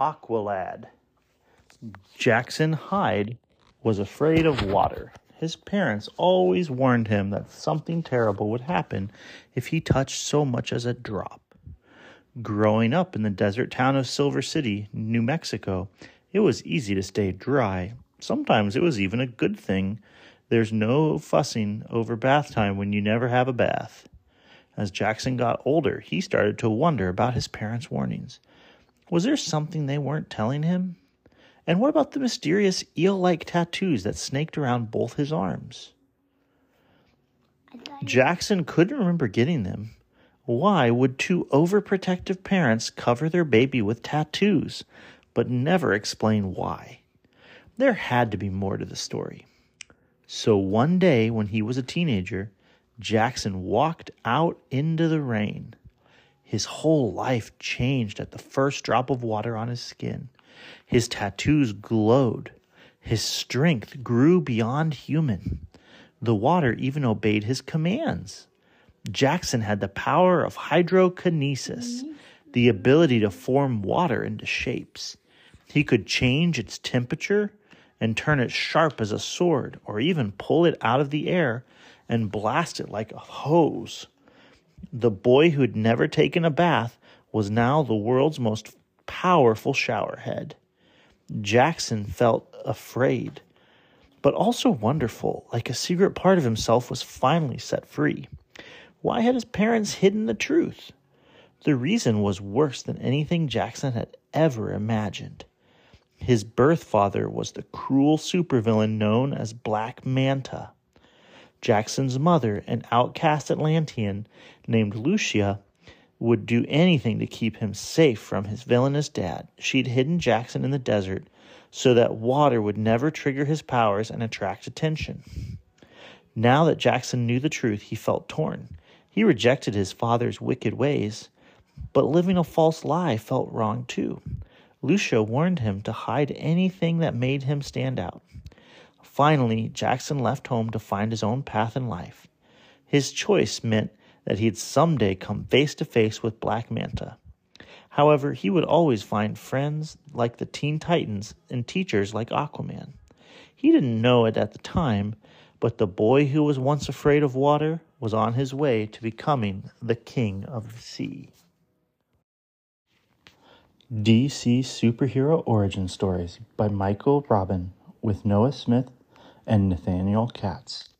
Aqualad. Jackson Hyde was afraid of water. His parents always warned him that something terrible would happen if he touched so much as a drop. Growing up in the desert town of Silver City, New Mexico, it was easy to stay dry. Sometimes it was even a good thing. There's no fussing over bath time when you never have a bath. As Jackson got older, he started to wonder about his parents' warnings. Was there something they weren't telling him? And what about the mysterious eel like tattoos that snaked around both his arms? Jackson couldn't remember getting them. Why would two overprotective parents cover their baby with tattoos, but never explain why? There had to be more to the story. So one day when he was a teenager, Jackson walked out into the rain. His whole life changed at the first drop of water on his skin. His tattoos glowed. His strength grew beyond human. The water even obeyed his commands. Jackson had the power of hydrokinesis, the ability to form water into shapes. He could change its temperature and turn it sharp as a sword, or even pull it out of the air and blast it like a hose. The boy who had never taken a bath was now the world's most powerful showerhead. Jackson felt afraid, but also wonderful, like a secret part of himself was finally set free. Why had his parents hidden the truth? The reason was worse than anything Jackson had ever imagined. His birth father was the cruel supervillain known as Black Manta. Jackson's mother, an outcast Atlantean named Lucia, would do anything to keep him safe from his villainous dad. She'd hidden Jackson in the desert so that water would never trigger his powers and attract attention. Now that Jackson knew the truth, he felt torn. He rejected his father's wicked ways, but living a false lie felt wrong too. Lucia warned him to hide anything that made him stand out. Finally, Jackson left home to find his own path in life. His choice meant that he'd someday come face to face with Black Manta. However, he would always find friends like the Teen Titans and teachers like Aquaman. He didn't know it at the time, but the boy who was once afraid of water was on his way to becoming the king of the sea. DC Superhero Origin Stories by Michael Robin with Noah Smith and Nathaniel Katz.